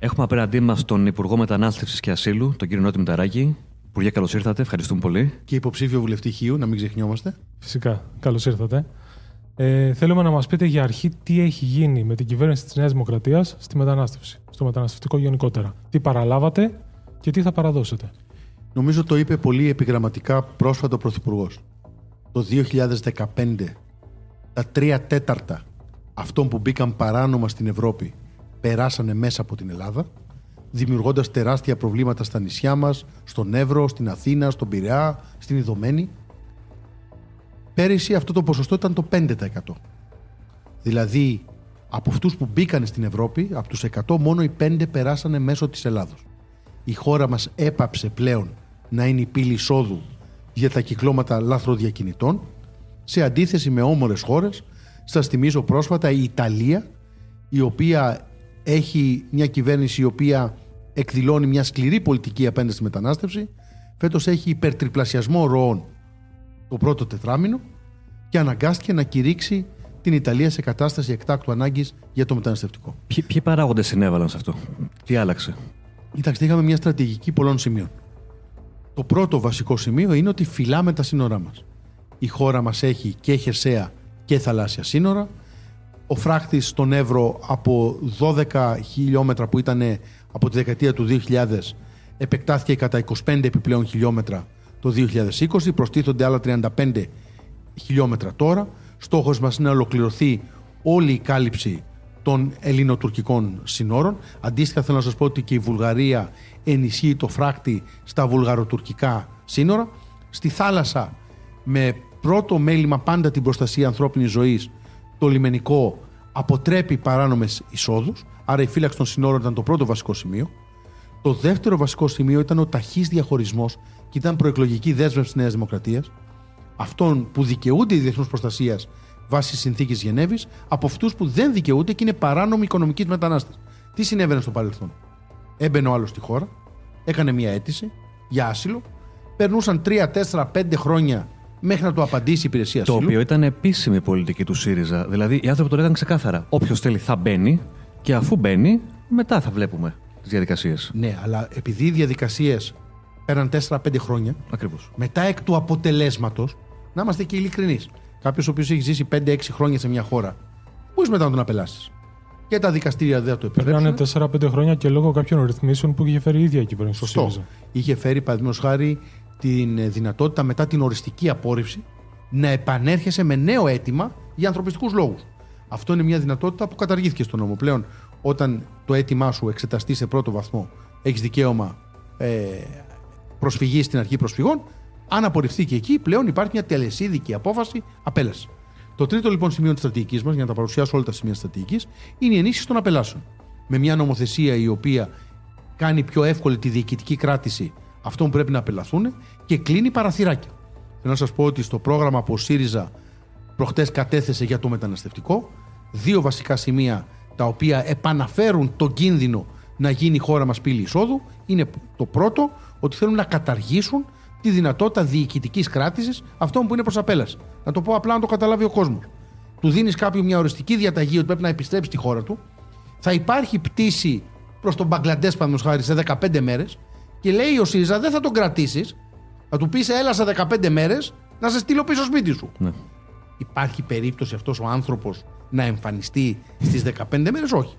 Έχουμε απέναντί μας τον Υπουργό Μετανάστευσης και Ασύλου, τον κύριο Νότι Μηταράκη. Υπουργέ, καλώς ήρθατε. Ευχαριστούμε πολύ. Και υποψήφιο βουλευτή Χίου, να μην ξεχνιόμαστε. Φυσικά. Καλώς ήρθατε. Ε, θέλουμε να μας πείτε για αρχή τι έχει γίνει με την κυβέρνηση της Νέας Δημοκρατίας στη μετανάστευση, στο μεταναστευτικό γενικότερα. Τι παραλάβατε και τι θα παραδώσετε. Νομίζω το είπε πολύ επιγραμματικά πρόσφατο ο Πρωθυπουργός. Το 2015, τα τρία τέταρτα αυτών που μπήκαν παράνομα στην Ευρώπη περάσανε μέσα από την Ελλάδα, δημιουργώντας τεράστια προβλήματα στα νησιά μας, στον Εύρο, στην Αθήνα, στον Πειραιά, στην Ιδωμένη. Πέρυσι αυτό το ποσοστό ήταν το 5%. Δηλαδή, από αυτούς που μπήκαν στην Ευρώπη, από τους 100, μόνο οι 5 περάσανε μέσω της Ελλάδος. Η χώρα μας έπαψε πλέον να είναι η πύλη εισόδου για τα κυκλώματα λάθροδιακινητών, σε αντίθεση με όμορες χώρες. Σας θυμίζω πρόσφατα η Ιταλία, η οποία έχει μια κυβέρνηση η οποία εκδηλώνει μια σκληρή πολιτική απέναντι στη μετανάστευση. Φέτος έχει υπερτριπλασιασμό ροών το πρώτο τετράμινο και αναγκάστηκε να κηρύξει την Ιταλία σε κατάσταση εκτάκτου ανάγκης για το μεταναστευτικό. Ποιοι, ποιοι παράγοντες συνέβαλαν σε αυτό, τι άλλαξε; Κοιτάξτε, είχαμε μια στρατηγική πολλών σημείων. Το πρώτο βασικό σημείο είναι ότι φυλάμε τα σύνορά μας. Η χώρα μας έχει και χερσαία και θαλάσσια σύνορα. Ο φράχτης στον Εύρο από 12 χιλιόμετρα που ήταν από τη δεκαετία του 2000 επεκτάθηκε κατά 25 επιπλέον χιλιόμετρα το 2020. Προστίθονται άλλα 35 χιλιόμετρα τώρα. Στόχος μας είναι να ολοκληρωθεί όλη η κάλυψη των ελληνοτουρκικών συνόρων. Αντίστοιχα θέλω να σας πω ότι και η Βουλγαρία ενισχύει το φράχτη στα βουλγαροτουρκικά σύνορα. Στη θάλασσα με πρώτο μέλημα πάντα την προστασία ανθρώπινης ζωής το λιμενικό αποτρέπει παράνομες εισόδους. Άρα η φύλαξη των συνόρων ήταν το πρώτο βασικό σημείο. Το δεύτερο βασικό σημείο ήταν ο ταχύς διαχωρισμός και ήταν προεκλογική δέσμευση της Νέας Δημοκρατίας αυτών που δικαιούνται η διεθνούς προστασίας βάσει συνθήκης Γενέβης από αυτούς που δεν δικαιούνται και είναι παράνομοι οικονομικοί μετανάστες. Τι συνέβαινε στο παρελθόν; Έμπαινε ο άλλος στη χώρα, έκανε μια αίτηση για άσυλο, περνούσαν 3, 4, 5 χρόνια μέχρι να του απαντήσει η υπηρεσία Το ασύλου. οποίο ήταν επίσημη πολιτική του ΣΥΡΙΖΑ. Δηλαδή οι άνθρωποι το λέγανε ξεκάθαρα. Όποιος θέλει θα μπαίνει και αφού μπαίνει, μετά θα βλέπουμε τις διαδικασίες. Ναι, αλλά επειδή οι διαδικασίες πέραν 4-5 χρόνια, Ακριβώς. μετά εκ του αποτελέσματος, να είμαστε και ειλικρινείς. Κάποιος ο οποίος έχει ζήσει 5-6 χρόνια σε μια χώρα, μπορεί μετά να τον απελάσεις. Και τα δικαστήρια δεν θα το Περνάνε επιτρέψουν. 4-5 χρόνια και λόγω κάποιων ρυθμίσεων που είχε φέρει η ίδια η κυβέρνηση. του Σωστό. ΣΥΡΙΖΑ. Είχε φέρει, παραδείγματος χάρη, την ε, δυνατότητα μετά την οριστική απόρριψη να επανέρχεσαι με νέο αίτημα για ανθρωπιστικούς λόγους. Αυτό είναι μια δυνατότητα που καταργήθηκε στον νόμο. Πλέον, όταν το αίτημά σου εξεταστεί σε πρώτο βαθμό, έχεις δικαίωμα ε, προσφυγής στην αρχή προσφυγών. Αν απορριφθεί και εκεί, πλέον υπάρχει μια τελεσίδικη απόφαση απέλαση. Το τρίτο λοιπόν σημείο της στρατηγικής μας, για να τα παρουσιάσω όλα τα σημεία της στρατηγικής, είναι η ενίσχυση των απελάσεων. Με μια νομοθεσία η οποία κάνει πιο εύκολη τη διοικητική κράτηση αυτών που πρέπει να απελαθούν και κλείνει παραθυράκια. Θέλω να σας πω ότι στο πρόγραμμα που ο ΣΥΡΙΖΑ προχτές κατέθεσε για το μεταναστευτικό, δύο βασικά σημεία τα οποία επαναφέρουν τον κίνδυνο να γίνει η χώρα μας πύλη εισόδου είναι το πρώτο, ότι θέλουν να καταργήσουν τη δυνατότητα διοικητικής κράτησης αυτών που είναι προς απέλαση. Να το πω απλά να το καταλάβει ο κόσμος. Του δίνεις κάποιου μια οριστική διαταγή ότι πρέπει να επιστρέψει στη χώρα του, θα υπάρχει πτήση προς τον Μπαγκλαντές, παραδείγματος χάρη, σε 15 μέρες και λέει ο ΣΥΡΙΖΑ δεν θα τον κρατήσεις, θα του πεις έλα σε 15 μέρες να σε στείλω πίσω σπίτι σου. Ναι. Υπάρχει περίπτωση αυτός ο άνθρωπος να εμφανιστεί στις 15 μέρες, όχι.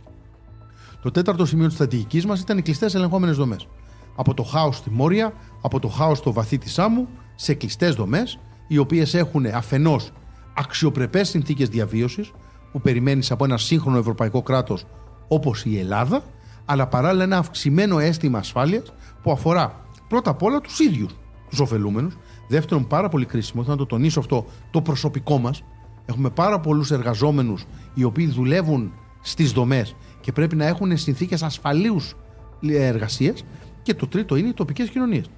Το τέταρτο σημείο της στρατηγικής μας ήταν οι κλειστές ελεγχόμενες δομές. Από το χάος στη Μόρια, από το χάος στο βαθύ της Σάμου, σε κλειστές δομές, οι οποίες έχουν αφενός αξιοπρεπές συνθήκες διαβίωσης, που περιμένεις από ένα σύγχρονο ευρωπαϊκό κράτος όπως η Ελλάδα, αλλά παράλληλα ένα αυξημένο αίσθημα ασφάλειας που αφορά πρώτα απ' όλα τους ίδιους τους ωφελούμενους. Δεύτερον, πάρα πολύ κρίσιμο, θέλω να το τονίσω αυτό, το προσωπικό μας. Έχουμε πάρα πολλούς εργαζόμενους οι οποίοι δουλεύουν στις δομές και πρέπει να έχουν συνθήκες ασφαλείου εργασίας. Και το τρίτο είναι οι τοπικές κοινωνίες.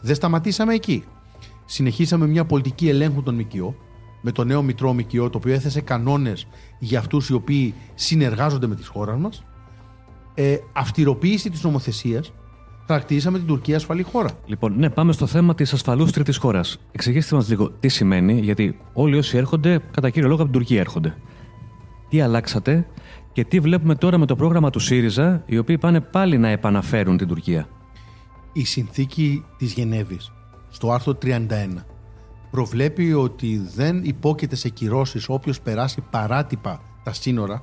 Δεν σταματήσαμε εκεί. Συνεχίσαμε μια πολιτική ελέγχου των ΜΚΟ με το νέο Μητρό ΜΚΟ, το οποίο έθεσε κανόνες για αυτούς οι οποίοι συνεργάζονται με τη χώρα μας. Ε, αυτηροποίηση της νομοθεσίας. Χαρακτηρίσαμε την Τουρκία ασφαλή χώρα. Λοιπόν, ναι, πάμε στο θέμα της ασφαλούς τρίτης χώρας. Εξηγήστε μας λίγο τι σημαίνει, γιατί όλοι όσοι έρχονται, κατά κύριο λόγο από την Τουρκία έρχονται. Τι αλλάξατε και Και τι βλέπουμε τώρα με το πρόγραμμα του ΣΥΡΙΖΑ, οι οποίοι πάνε πάλι να επαναφέρουν την Τουρκία. Η συνθήκη της Γενέβης, στο άρθρο 31, προβλέπει ότι δεν υπόκειται σε κυρώσεις όποιος περάσει παράτυπα τα σύνορα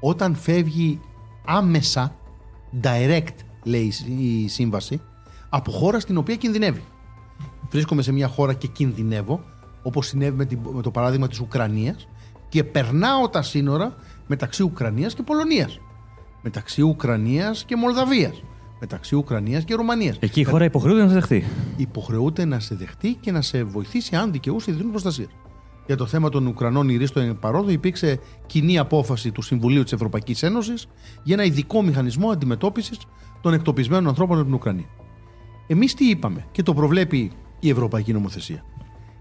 όταν φεύγει άμεσα, direct λέει η σύμβαση, από χώρα στην οποία κινδυνεύει. Βρίσκομαι σε μια χώρα και κινδυνεύω, όπως συνέβη με, την- με το παράδειγμα της Ουκρανίας και περνάω τα σύνορα μεταξύ Ουκρανίας και Πολωνίας. Μεταξύ Ουκρανίας και Μολδαβίας. Μεταξύ Ουκρανίας και Ρουμανίας. Εκεί η χώρα υποχρεούται να σε δεχτεί. Υποχρεούται να σε δεχτεί και να σε βοηθήσει αν δικαιούσε διεθνού προστασία. Για το θέμα των Ουκρανών ηρίστων παρόδο υπήρξε κοινή απόφαση του Συμβουλίου της Ευρωπαϊκής Ένωσης για ένα ειδικό μηχανισμό αντιμετώπισης των εκτοπισμένων ανθρώπων από την Ουκρανία. Εμείς τι είπαμε και το προβλέπει η Ευρωπαϊκή Νομοθεσία.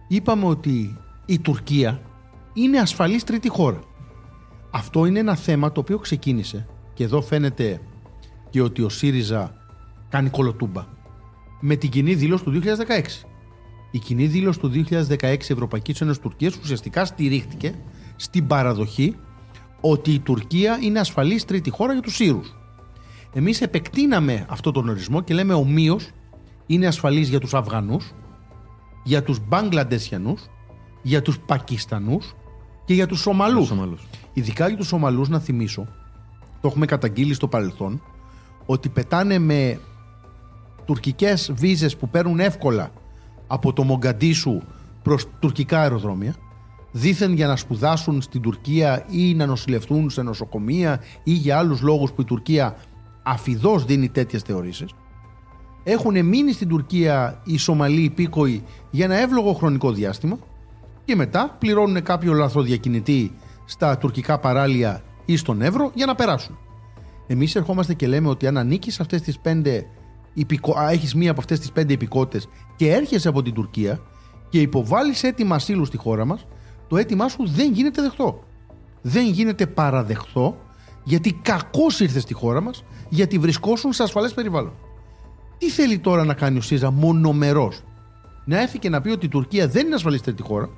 Είπαμε ότι η Τουρκία είναι ασφαλής τρίτη χώρα. Αυτό είναι ένα θέμα το οποίο ξεκίνησε και εδώ φαίνεται και ότι ο ΣΥΡΙΖΑ κάνει κολοτούμπα με την κοινή δήλωση του 2016. Η κοινή δήλωση του 2016 Ευρωπαϊκής Ένωσης Τουρκίας ουσιαστικά στηρίχτηκε στην παραδοχή ότι η Τουρκία είναι ασφαλής τρίτη χώρα για τους Σύρους. Εμείς επεκτείναμε αυτό τον ορισμό και λέμε ομοίως είναι ασφαλής για τους Αφγανούς, για τους Μπαγκλαντεσιανούς, για τους Πακιστανούς και για τους Σομαλούς. Σομαλούς. Ειδικά για τους Σομαλούς να θυμίσω, το έχουμε καταγγείλει στο παρελθόν, ότι πετάνε με τουρκικές βίζες που παίρνουν εύκολα από το Μογκαντήσου προς τουρκικά αεροδρόμια, δήθεν για να σπουδάσουν στην Τουρκία ή να νοσηλευτούν σε νοσοκομεία ή για άλλους λόγους που η Τουρκία αφιδώς δίνει τέτοιες θεωρήσεις. Έχουν μείνει στην Τουρκία οι Σομαλοί υπήκοοι για ένα εύλογο χρονικό διάστημα και μετά πληρώνουν κάποιο λαθροδιακινητή στα τουρκικά παράλια ή στον Εύρο για να περάσουν. Εμείς ερχόμαστε και λέμε ότι αν ανήκεις σε αυτές τις πέντε υπηκο... έχεις μία από αυτές τις πέντε υπηκότητες και έρχεσαι από την Τουρκία και υποβάλλεις αίτημα ασύλου στη χώρα μας, το αίτημά σου δεν γίνεται δεχτό. Δεν γίνεται παραδεχτό γιατί κακώς ήρθες στη χώρα μας, γιατί βρισκόσουν σε ασφαλές περιβάλλον. Τι θέλει τώρα να κάνει ο ΣΥΖΑ μονομερός, να έρθει και να πει ότι η Τουρκία δεν είναι ασφαλή τρίτη χώρα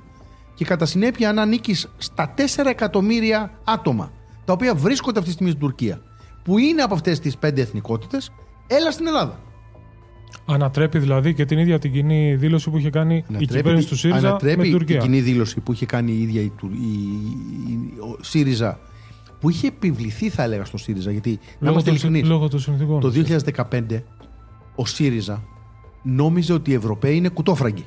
και κατά συνέπεια αν ανήκει στα 4 εκατομμύρια άτομα τα οποία βρίσκονται αυτή τη στιγμή στην Τουρκία, που είναι από αυτές τις πέντε εθνικότητες, έλα στην Ελλάδα. Ανατρέπει δηλαδή και την ίδια την κοινή δήλωση που είχε κάνει η κυβέρνηση του ΣΥΡΙΖΑ με ανατρέπει την Τουρκία. την κοινή δήλωση που είχε κάνει η ίδια η, Τουρ- η- η- ο ΣΥΡΙΖΑ, που είχε επιβληθεί, θα έλεγα, στο ΣΥΡΙΖΑ. Γιατί, να Λόγω είμαστε των, ειλικρινείς, λόγω των συνθήκων. το 2015 ο ΣΥΡΙΖΑ νόμιζε ότι οι Ευρωπαίοι είναι κουτόφραγκοι.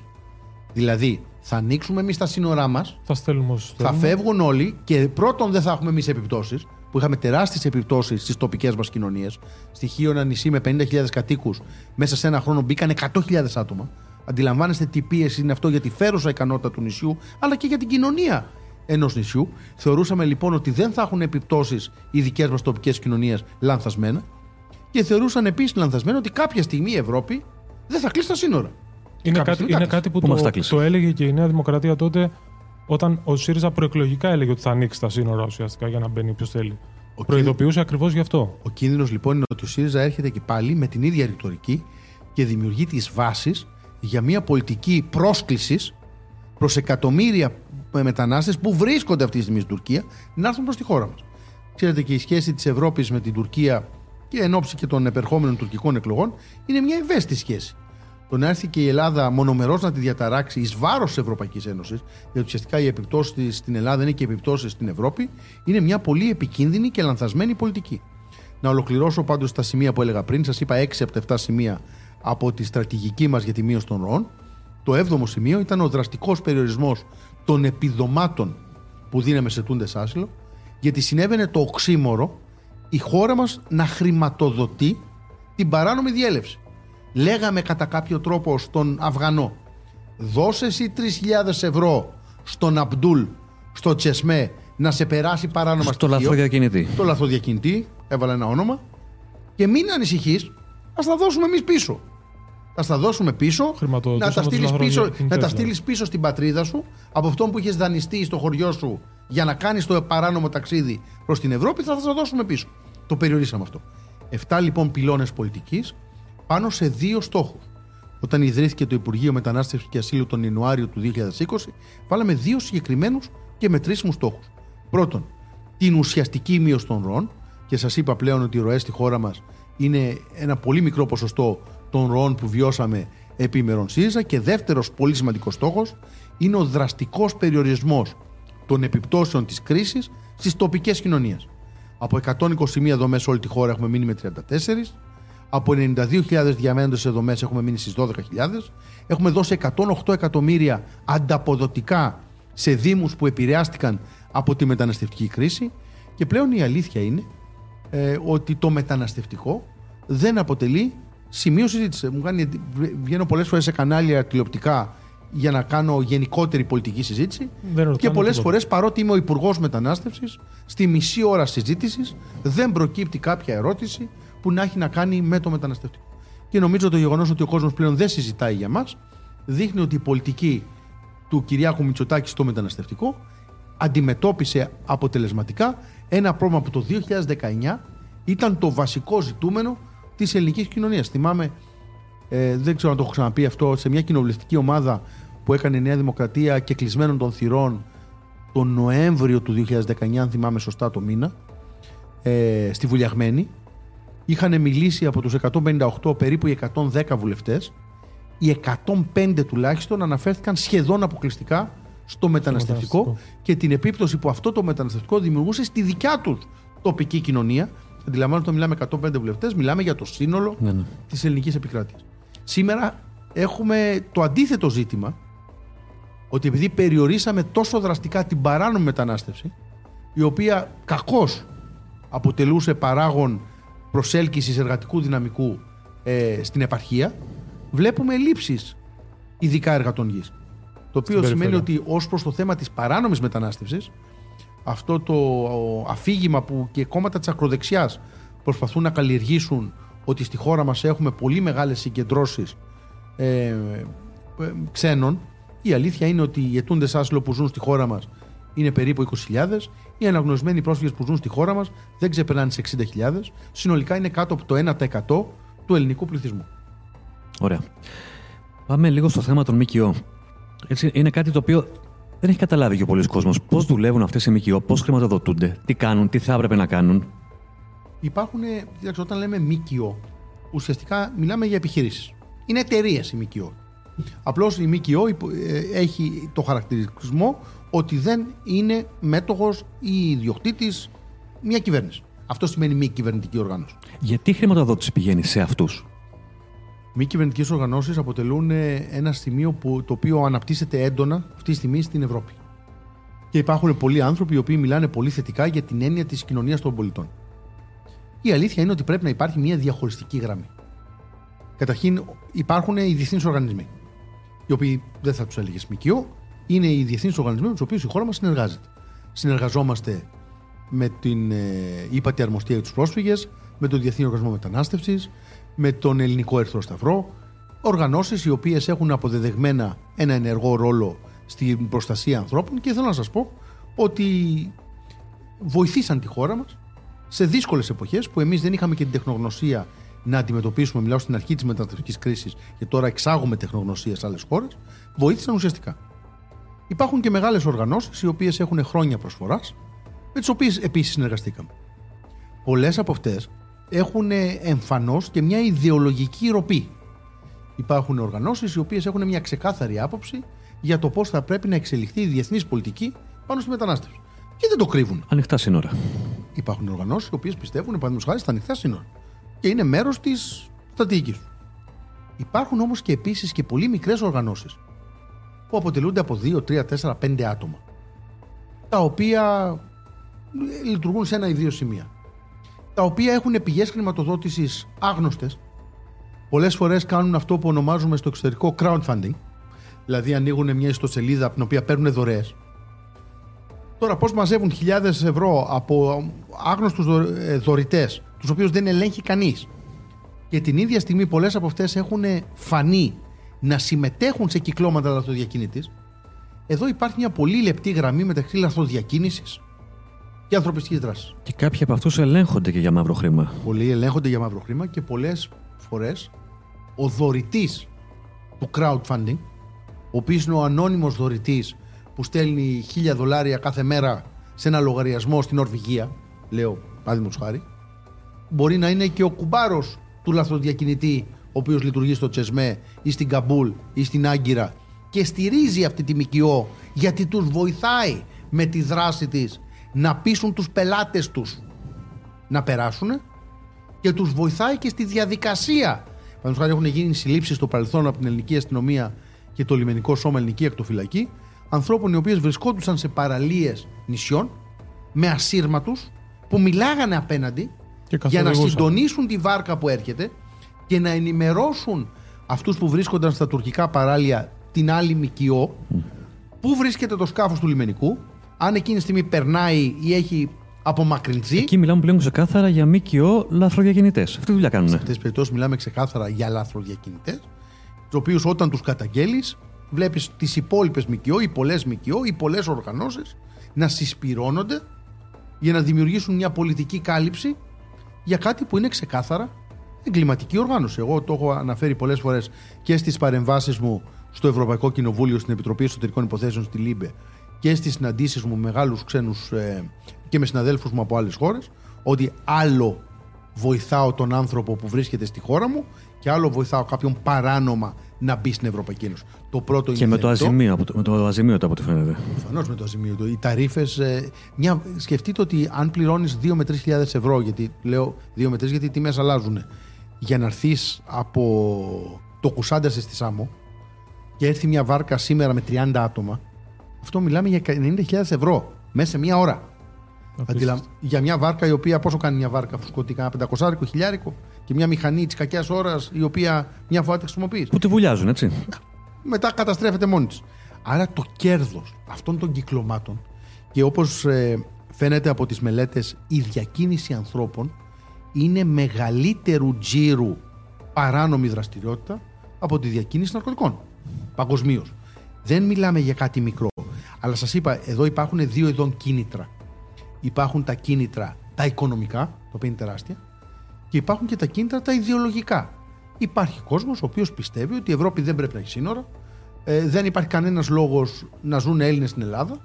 Δηλαδή, θα ανοίξουμε εμείς τα σύνορά μας, Θα στέλνουμε όσους θα θέλουμε. φεύγουν όλοι και πρώτον δεν θα έχουμε εμείς επιπτώσεις, που είχαμε τεράστιες επιπτώσεις στις τοπικές μας κοινωνίες. Στοιχείο ένα νησί με 50.000 κατοίκους, μέσα σε ένα χρόνο μπήκαν 100.000 άτομα. Αντιλαμβάνεστε τι πίεση είναι αυτό για τη φέρουσα ικανότητα του νησιού, αλλά και για την κοινωνία ενός νησιού. Θεωρούσαμε λοιπόν ότι δεν θα έχουν επιπτώσεις οι δικές μας τοπικές κοινωνίες λανθασμένα. Και θεωρούσαν επίσης λανθασμένα ότι κάποια στιγμή η Ευρώπη δεν θα κλείσει τα σύνορα. Είναι Κάποια κάτι, στιγμή είναι τα κάτι που Πού μας τα το, κλείσε. το έλεγε και η Νέα Δημοκρατία τότε όταν ο ΣΥΡΙΖΑ προεκλογικά έλεγε ότι θα ανοίξει τα σύνορα ουσιαστικά για να μπαίνει όποιος θέλει. Ο Προειδοποιούσε ακριβώς γι' αυτό. Ο κίνδυνος λοιπόν είναι ότι ο ΣΥΡΙΖΑ έρχεται και πάλι με την ίδια ρητορική και δημιουργεί τις βάσεις για μια πολιτική πρόσκλησης προς εκατομμύρια μετανάστες που βρίσκονται αυτή τη στιγμή στην Τουρκία να έρθουν προς τη χώρα μας. Ξέρετε και η σχέση της Ευρώπης με την Τουρκία και εν ώψη και των επερχόμενων τουρκικών εκλογών είναι μια ευαίσθητη σχέση. Το να έρθει και η Ελλάδα μονομερός να τη διαταράξει εις βάρος της Ευρωπαϊκής Ένωσης, γιατί ουσιαστικά οι επιπτώσεις της στην Ελλάδα είναι και οι επιπτώσεις στην Ευρώπη, είναι μια πολύ επικίνδυνη και λανθασμένη πολιτική. Να ολοκληρώσω πάντως τα σημεία που έλεγα πριν. Σας είπα 6 από τα 7 σημεία από τη στρατηγική μας για τη μείωση των ροών. Το 7ο σημείο ήταν ο δραστικός περιορισμός των επιδομάτων που δίναμε σε τούντες άσυλο, γιατί συνέβαινε το οξύμορο η χώρα μας να χρηματοδοτεί την παράνομη διέλευση. Λέγαμε κατά κάποιο τρόπο στον Αφγανό, δώσε εσύ 3.000 ευρώ στον Αμπτούλ, στο Τσεσμέ, να σε περάσει παράνομα Στο στοιχείο λαθροδιακινητή. το λαθροδιακινητή, έβαλα ένα όνομα και μην ανησυχείς, ας τα δώσουμε εμείς πίσω. Θα στα δώσουμε πίσω, Χρηματοδοτούσαμε να τα τους στείλεις πίσω, λαθροδιακινητές, να τα δηλαδή. στείλεις πίσω στην πατρίδα σου από αυτόν που είχες δανειστεί στο χωριό σου για να κάνεις το παράνομο ταξίδι προς την Ευρώπη, θα τα δώσουμε πίσω. Το περιορίσαμε αυτό. Εφτά λοιπόν πυλώνες πολιτικής πάνω σε δύο στόχους. Όταν ιδρύθηκε το Υπουργείο Μετανάστευσης και Ασύλου τον Ιανουάριο του 2020, βάλαμε δύο συγκεκριμένους και μετρήσιμους στόχους. Πρώτον, την ουσιαστική μείωση των ροών και σας είπα πλέον ότι οι ροές στη χώρα μας είναι ένα πολύ μικρό ποσοστό των ροών που βιώσαμε επί ημερών ΣΥΡΙΖΑ και δεύτερος πολύ σημαντικός στόχος είναι ο δραστικός περιορισμός των επιπτώσεων της κρίσης στις τοπικές κοινωνίες. Από 121 δομές σε όλη τη χώρα έχουμε μείνει με 34, από 92.000 διαμένοντες σε δομές έχουμε μείνει στις 12.000, έχουμε δώσει 108 εκατομμύρια ανταποδοτικά σε δήμους που επηρεάστηκαν από τη μεταναστευτική κρίση και πλέον η αλήθεια είναι ε, ότι το μεταναστευτικό δεν αποτελεί σημείο συζήτησης. Μου κάνει, βγαίνω πολλές φορές σε κανάλια τηλεοπτικά για να κάνω γενικότερη πολιτική συζήτηση. και πολλές φορές, παρότι είμαι ο Υπουργός Μετανάστευσης, στη μισή ώρα συζήτησης δεν προκύπτει κάποια ερώτηση που να έχει να κάνει με το μεταναστευτικό. Και νομίζω το γεγονός ότι ο κόσμος πλέον δεν συζητάει για μας δείχνει ότι η πολιτική του Κυριάκου Μητσοτάκη στο μεταναστευτικό αντιμετώπισε αποτελεσματικά ένα πρόβλημα που το 2019 ήταν το βασικό ζητούμενο της ελληνικής κοινωνίας. Θυμάμαι, ε, δεν ξέρω αν το έχω ξαναπεί αυτό, σε μια κοινοβουλευτική ομάδα που έκανε η Νέα Δημοκρατία και κλεισμένων των θυρών τον Νοέμβριο του 2019, αν θυμάμαι σωστά το μήνα, ε, στη Βουλιαγμένη. Είχαν μιλήσει από τους 158 περίπου οι 110 βουλευτές. Οι 105 τουλάχιστον αναφέρθηκαν σχεδόν αποκλειστικά στο μεταναστευτικό και την επίπτωση που αυτό το μεταναστευτικό δημιουργούσε στη δικιά τους τοπική κοινωνία. Αντιλαμβάνομαι ότι μιλάμε 105 βουλευτές, μιλάμε για το σύνολο ναι, ναι. της ελληνικής επικράτειας. Σήμερα έχουμε το αντίθετο ζήτημα, ότι επειδή περιορίσαμε τόσο δραστικά την παράνομη μετανάστευση, η οποία κακώς αποτελούσε παράγον προσέλκυσης εργατικού δυναμικού ε, στην επαρχία, βλέπουμε ελλείψεις ειδικά εργατών γης. Το οποίο σημαίνει ότι ως προς το θέμα της παράνομης μετανάστευσης, αυτό το αφήγημα που και κόμματα της ακροδεξιάς προσπαθούν να καλλιεργήσουν ότι στη χώρα μας έχουμε πολύ μεγάλες συγκεντρώσεις ε, ε, ξένων η αλήθεια είναι ότι οι αιτούντες άσυλο που ζουν στη χώρα μας είναι περίπου 20.000 οι αναγνωρισμένοι πρόσφυγες που ζουν στη χώρα μας δεν ξεπερνάνε σε 60.000 συνολικά είναι κάτω από το 1% του ελληνικού πληθυσμού. Ωραία. Πάμε λίγο στο θέμα των ΜΚΟ. Έτσι, είναι κάτι το οποίο δεν έχει καταλάβει και ο πολλή κόσμος. Πώς δουλεύουν αυτές οι ΜΚΟ, πώς χρηματοδοτούνται, τι κάνουν, τι θα έπρεπε να κάνουν. Υπάρχουν, κοιτάξτε, όταν λέμε ΜΚΟ, ουσιαστικά μιλάμε για επιχειρήσεις. Είναι εταιρείες η ΜΚΟ. Απλώς η ΜΚΟ ε, έχει το χαρακτηρισμό ότι δεν είναι μέτοχος ή ιδιοκτήτης μια κυβέρνηση. Αυτό σημαίνει μη κυβερνητική οργάνωση. Γιατί η χρηματοδότηση πηγαίνει σε αυτούς, Μη κυβερνητικές οργανώσεις αποτελούν ε, ένα σημείο που, το οποίο αναπτύσσεται έντονα αυτή τη στιγμή στην Ευρώπη. Και υπάρχουν πολλοί άνθρωποι οι οποίοι μιλάνε πολύ θετικά για την έννοια της κοινωνίας των πολιτών. Η αλήθεια είναι ότι πρέπει να υπάρχει μια διαχωριστική γραμμή. Καταρχήν, υπάρχουν οι διεθνείς οργανισμοί, οι οποίοι δεν θα τους έλεγε ΜΚΟ, είναι οι διεθνείς οργανισμοί με τους οποίους η χώρα μας συνεργάζεται. Συνεργαζόμαστε με την ε, ύπατη αρμοστία για τους πρόσφυγες, με τον Διεθνή Οργανισμό Μετανάστευσης, με τον Ελληνικό Ερθρό Σταυρό, οργανώσεις οι οποίες έχουν αποδεδεγμένα ένα ενεργό ρόλο στην προστασία ανθρώπων και θέλω να σας πω ότι βοηθήσαν τη χώρα μας σε δύσκολες εποχές που εμείς δεν είχαμε και την τεχνογνωσία να αντιμετωπίσουμε, μιλάω στην αρχή της μεταναστευτικής κρίσης και τώρα εξάγουμε τεχνογνωσία σε άλλες χώρες, βοήθησαν ουσιαστικά. Υπάρχουν και μεγάλες οργανώσεις οι οποίες έχουν χρόνια προσφοράς, με τις οποίες επίσης συνεργαστήκαμε. Πολλές από αυτές έχουν εμφανώς και μια ιδεολογική ροπή. Υπάρχουν οργανώσεις οι οποίες έχουν μια ξεκάθαρη άποψη για το πώς θα πρέπει να εξελιχθεί η διεθνής πολιτική πάνω στη μετανάστευση. Και δεν το κρύβουν. Ανοιχτά σύνορα. Υπάρχουν οργανώσεις οι οποίες πιστεύουν, παραδείγματος χάρη, στα ανοιχτά σύνορα. Και είναι μέρος της στρατηγικής τους. Υπάρχουν όμως και επίσης και πολύ μικρές οργανώσεις που αποτελούνται από 2, 3, 4, 5 άτομα. Τα οποία λειτουργούν σε ένα ή δύο σημεία. Τα οποία έχουν πηγές χρηματοδότησης άγνωστες. Πολλές φορές κάνουν αυτό που ονομάζουμε στο εξωτερικό crowdfunding. Δηλαδή ανοίγουν μια ιστοσελίδα από την οποία παίρνουν δωρεές Τώρα, πώς μαζεύουν χιλιάδες ευρώ από άγνωστους δωρητές, τους οποίους δεν ελέγχει κανείς, και την ίδια στιγμή πολλές από αυτές έχουν φανεί να συμμετέχουν σε κυκλώματα λαθροδιακίνητης, εδώ υπάρχει μια πολύ λεπτή γραμμή μεταξύ λαθροδιακίνησης και ανθρωπιστικής δράσης. Και κάποιοι από αυτούς ελέγχονται και για μαύρο χρήμα. Πολλοί ελέγχονται για μαύρο χρήμα και πολλές φορές ο δωρητής του crowdfunding, ο οποίος είναι ο ανώνυμος δωρητής που στέλνει χίλια δολάρια κάθε μέρα σε ένα λογαριασμό στην Ορβηγία, λέω παράδειγμα χάρη, μπορεί να είναι και ο κουμπάρος του λαθροδιακινητή, ο οποίος λειτουργεί στο Τσεσμέ ή στην Καμπούλ ή στην Άγκυρα και στηρίζει αυτή τη ΜΚΟ γιατί τους βοηθάει με τη δράση της να πείσουν τους πελάτες τους να περάσουν και τους βοηθάει και στη διαδικασία. Παραδείγματος χάρη έχουν γίνει συλλήψεις στο παρελθόν από την ελληνική αστυνομία και το λιμενικό σώμα ελληνική ακτοφυλακή ανθρώπων οι οποίες βρισκόντουσαν σε παραλίες νησιών με ασύρματους που μιλάγανε απέναντι Και για να καθοδηγούσαν. συντονίσουν τη βάρκα που έρχεται και να ενημερώσουν αυτούς που βρίσκονταν στα τουρκικά παράλια την άλλη ΜΚΟ πού βρίσκεται το σκάφος του λιμενικού αν εκείνη τη στιγμή περνάει ή έχει απομακρυνθεί Εκεί μιλάμε πλέον ξεκάθαρα για ΜΚΟ λαθροδιακινητές. Αυτή τη δουλειά κάνουν. Σε αυτές τις περιπτώσεις μιλάμε ξεκάθαρα για λάθροδιακινητέ, τους οποίους όταν τους καταγγέλεις, βλέπεις τις υπόλοιπες ΜΚΟ, οι πολλές ΜΚΟ, οι πολλές οργανώσεις να συσπηρώνονται για να δημιουργήσουν μια πολιτική κάλυψη για κάτι που είναι ξεκάθαρα εγκληματική οργάνωση. Εγώ το έχω αναφέρει πολλές φορές και στις παρεμβάσεις μου στο Ευρωπαϊκό Κοινοβούλιο, στην Επιτροπή Εσωτερικών Υποθέσεων στη LIBE και στις συναντήσεις μου με μεγάλους ξένους ε, και με συναδέλφους μου από άλλες χώρες, ότι άλλο βοηθάω τον άνθρωπο που βρίσκεται στη χώρα μου και άλλο βοηθάω κάποιον παράνομα να μπει στην Ευρωπαϊκή Ένωση. Το πρώτο Και είναι με το, θεμητό. αζημίο, από το- με το αζημίωτο από ό,τι φαίνεται. Προφανώς με το αζημίωτο. Οι ταρίφες. μια, σκεφτείτε ότι αν πληρώνεις 2 με 3 χιλιάδες ευρώ, γιατί λέω 2 με 3 γιατί οι τιμές αλλάζουν, για να έρθεις από το Κουσάντα στη Σάμο και έρθει μια βάρκα σήμερα με 30 άτομα, αυτό μιλάμε για 90.000 ευρώ μέσα σε μια ώρα. Απίστευτο. Αντιλα... Για μια βάρκα η οποία πόσο κάνει μια βάρκα, φουσκωτή, κάνα 500 χιλιάρικο και μια μηχανή της κακιάς ώρας η οποία μια φορά τη χρησιμοποιείς Που τη βουλιάζουν, έτσι. μετά καταστρέφεται μόνη της. Άρα το κέρδος αυτών των κυκλωμάτων και όπως ε, φαίνεται από τις μελέτες η διακίνηση ανθρώπων είναι μεγαλύτερου τζίρου παράνομη δραστηριότητα από τη διακίνηση ναρκωτικών παγκοσμίως. Δεν μιλάμε για κάτι μικρό. Αλλά σας είπα, εδώ υπάρχουν δύο ειδών κίνητρα. Υπάρχουν τα κίνητρα τα οικονομικά, τα οποία είναι τεράστια, και υπάρχουν και τα κίνητρα τα ιδεολογικά. Υπάρχει κόσμος ο οποίος πιστεύει ότι η Ευρώπη δεν πρέπει να έχει σύνορα, ε, δεν υπάρχει κανένας λόγος να ζουν Έλληνες στην Ελλάδα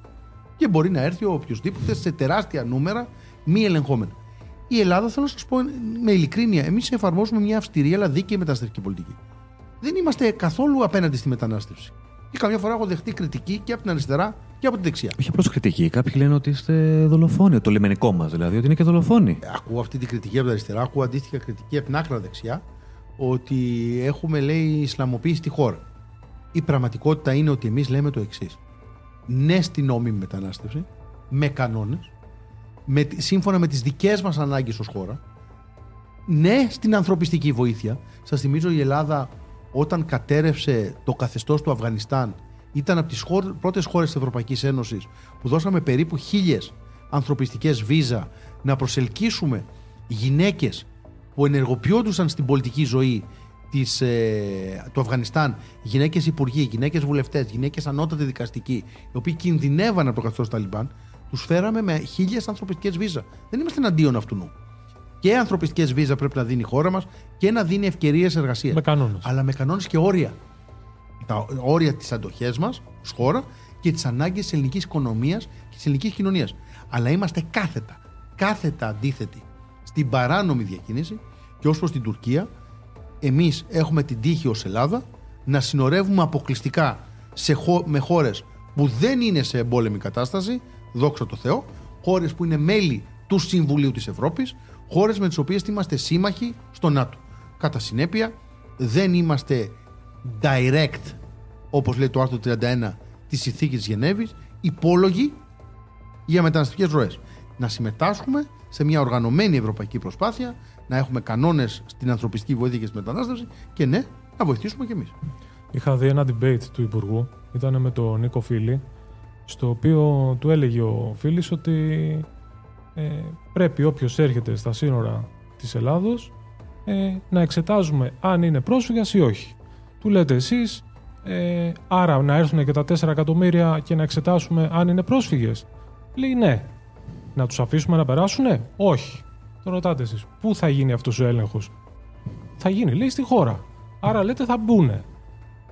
και μπορεί να έρθει ο οποιοδήποτε σε τεράστια νούμερα μη ελεγχόμενα. Η Ελλάδα, θέλω να σας πω με ειλικρίνεια, εμείς εφαρμόζουμε μια αυστηρή αλλά δίκαιη μεταναστευτική πολιτική. Δεν είμαστε καθόλου απέναντι στη μετανάστευση. Και καμιά φορά έχω δεχτεί κριτική και από την αριστερά και από την δεξιά. Όχι απλώς κριτική. Κάποιοι λένε ότι είστε δολοφόνοι. Το λιμενικό μας δηλαδή, ότι είναι και δολοφόνοι. ακούω αυτή την κριτική από την αριστερά, ακούω αντίστοιχα κριτική από την άκρα δεξιά, ότι έχουμε, λέει, Ισλαμοποίηση στη χώρα. Η πραγματικότητα είναι ότι εμείς λέμε το εξής. Ναι στην νόμιμη μετανάστευση, με κανόνες, με, σύμφωνα με τις δικές μας ανάγκες ως χώρα. Ναι στην ανθρωπιστική βοήθεια. Σας θυμίζω η Ελλάδα όταν κατέρευσε το καθεστώς του Αφγανιστάν ήταν από τις πρώτες χώρες της Ευρωπαϊκής Ένωσης που δώσαμε περίπου χίλιες ανθρωπιστικές βίζα να προσελκύσουμε γυναίκες που ενεργοποιόντουσαν στην πολιτική ζωή της, ε, του Αφγανιστάν, γυναίκες υπουργοί, γυναίκες βουλευτές, γυναίκες ανώτατοι δικαστικοί, οι οποίοι κινδυνεύαν από το καθεστώς Ταλιμπάν, τους φέραμε με χίλιες ανθρωπιστικές βίζα. Δεν είμαστε εναντίον αυτού νου. Και ανθρωπιστικές βίζα πρέπει να δίνει η χώρα μας και να δίνει ευκαιρίες εργασίας. Με κανόνες. Αλλά με κανόνες και όρια. Τα όρια της αντοχές μας ως χώρα και τι ανάγκε της ελληνικής οικονομίας και της ελληνικής κοινωνίας. Αλλά είμαστε κάθετα, κάθετα αντίθετοι στην παράνομη διακίνηση και ως προς την Τουρκία, εμείς έχουμε την τύχη ως Ελλάδα να συνορεύουμε αποκλειστικά σε χω- με χώρες που δεν είναι σε εμπόλεμη κατάσταση, δόξα τω Θεώ, χώρες που είναι μέλη του Συμβουλίου της Ευρώπης, χώρες με τις οποίες είμαστε σύμμαχοι στο ΝΑΤΟ. Κατά συνέπεια, δεν είμαστε direct, όπως λέει το άρθρο 31 της Συνθήκης της Γενέβης, υπόλογοι για μεταναστευτικές ροές. Να συμμετάσχουμε σε μια οργανωμένη ευρωπαϊκή προσπάθεια, να έχουμε κανόνες στην ανθρωπιστική βοήθεια και στη μετανάστευση και ναι, να βοηθήσουμε κι εμείς. Είχα δει ένα debate του Υπουργού, ήταν με τον Νίκο Φίλη, στο οποίο του έλεγε ο Φίλης ότι ε, πρέπει όποιος έρχεται στα σύνορα της Ελλάδος ε, να εξετάζουμε αν είναι πρόσφυγας ή όχι. Του λέτε εσείς, ε, άρα να έρθουν και τα 4 εκατομμύρια και να εξετάσουμε αν είναι πρόσφυγες. Λέει ναι. Να τους αφήσουμε να περάσουνε; Όχι. Το ρωτάτε εσείς. Πού θα γίνει αυτός ο έλεγχος; Θα γίνει, λέει, στη χώρα. Άρα λέτε θα μπουνε.